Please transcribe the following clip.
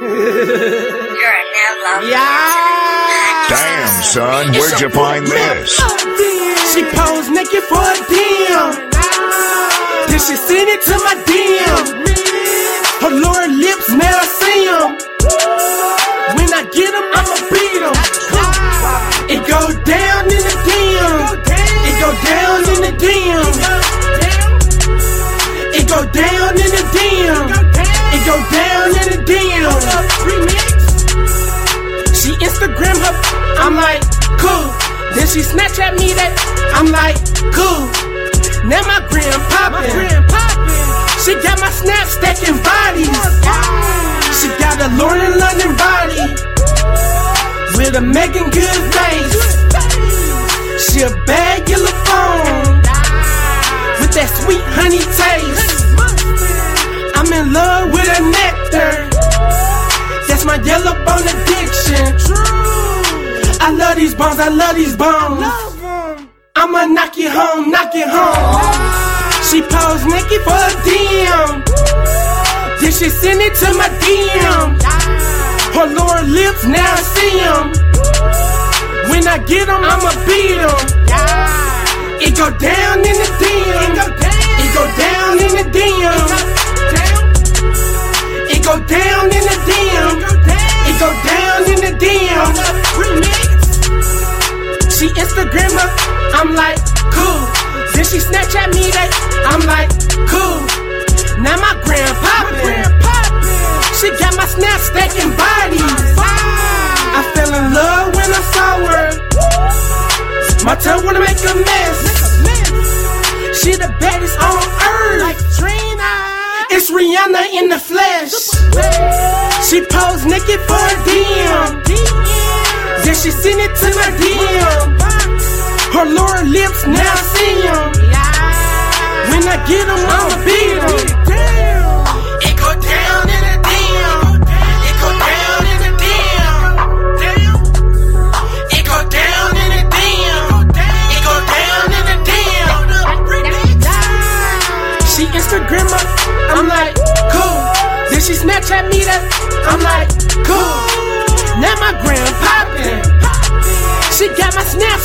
You're now logged Yeah. Damn, son, where'd you find this? She posed naked for a DM. Then she sent it to my DM. Her lower lips, now I see 'em. When I get 'em, I'ma like, cool. Then she Snapchat me that, I'm like, cool. Now my gram poppin'. She got my snap stacking bodies. She got a Lauren London body with a Meagan Good face. She a bad yellow phone with that sweet honey taste. I'm in love with her nectar. That's my yellow bone addiction. I love these bones, I love these bones. I'ma knock it home, knock it home. She posed naked for a DM. Then she send it to my DM. Her lower lips, now I see see 'em. When I get get 'em, I'ma beat 'em. It go down in the DM. It go down in the DM. It go down in the DM. I'm like, cool. Then she Snapchat me that, I'm like, cool. Now my poppin'. She got my snap stacking bodies. I fell in love when I saw her. My tongue wanna make a mess. She the baddest on earth. It's Rihanna in the flesh. She posed naked for a DM. Then she sent it to my DM. Her lower lips, now I see 'em. When I get 'em, I'ma beat 'em. It go down in the DM. It go down in the DM. It go down in the DM. It go down in the DM. She Instagram her, I'm like, cool. Then she Snapchat me that, I'm like, cool. Now my gram poppin'. She got my snap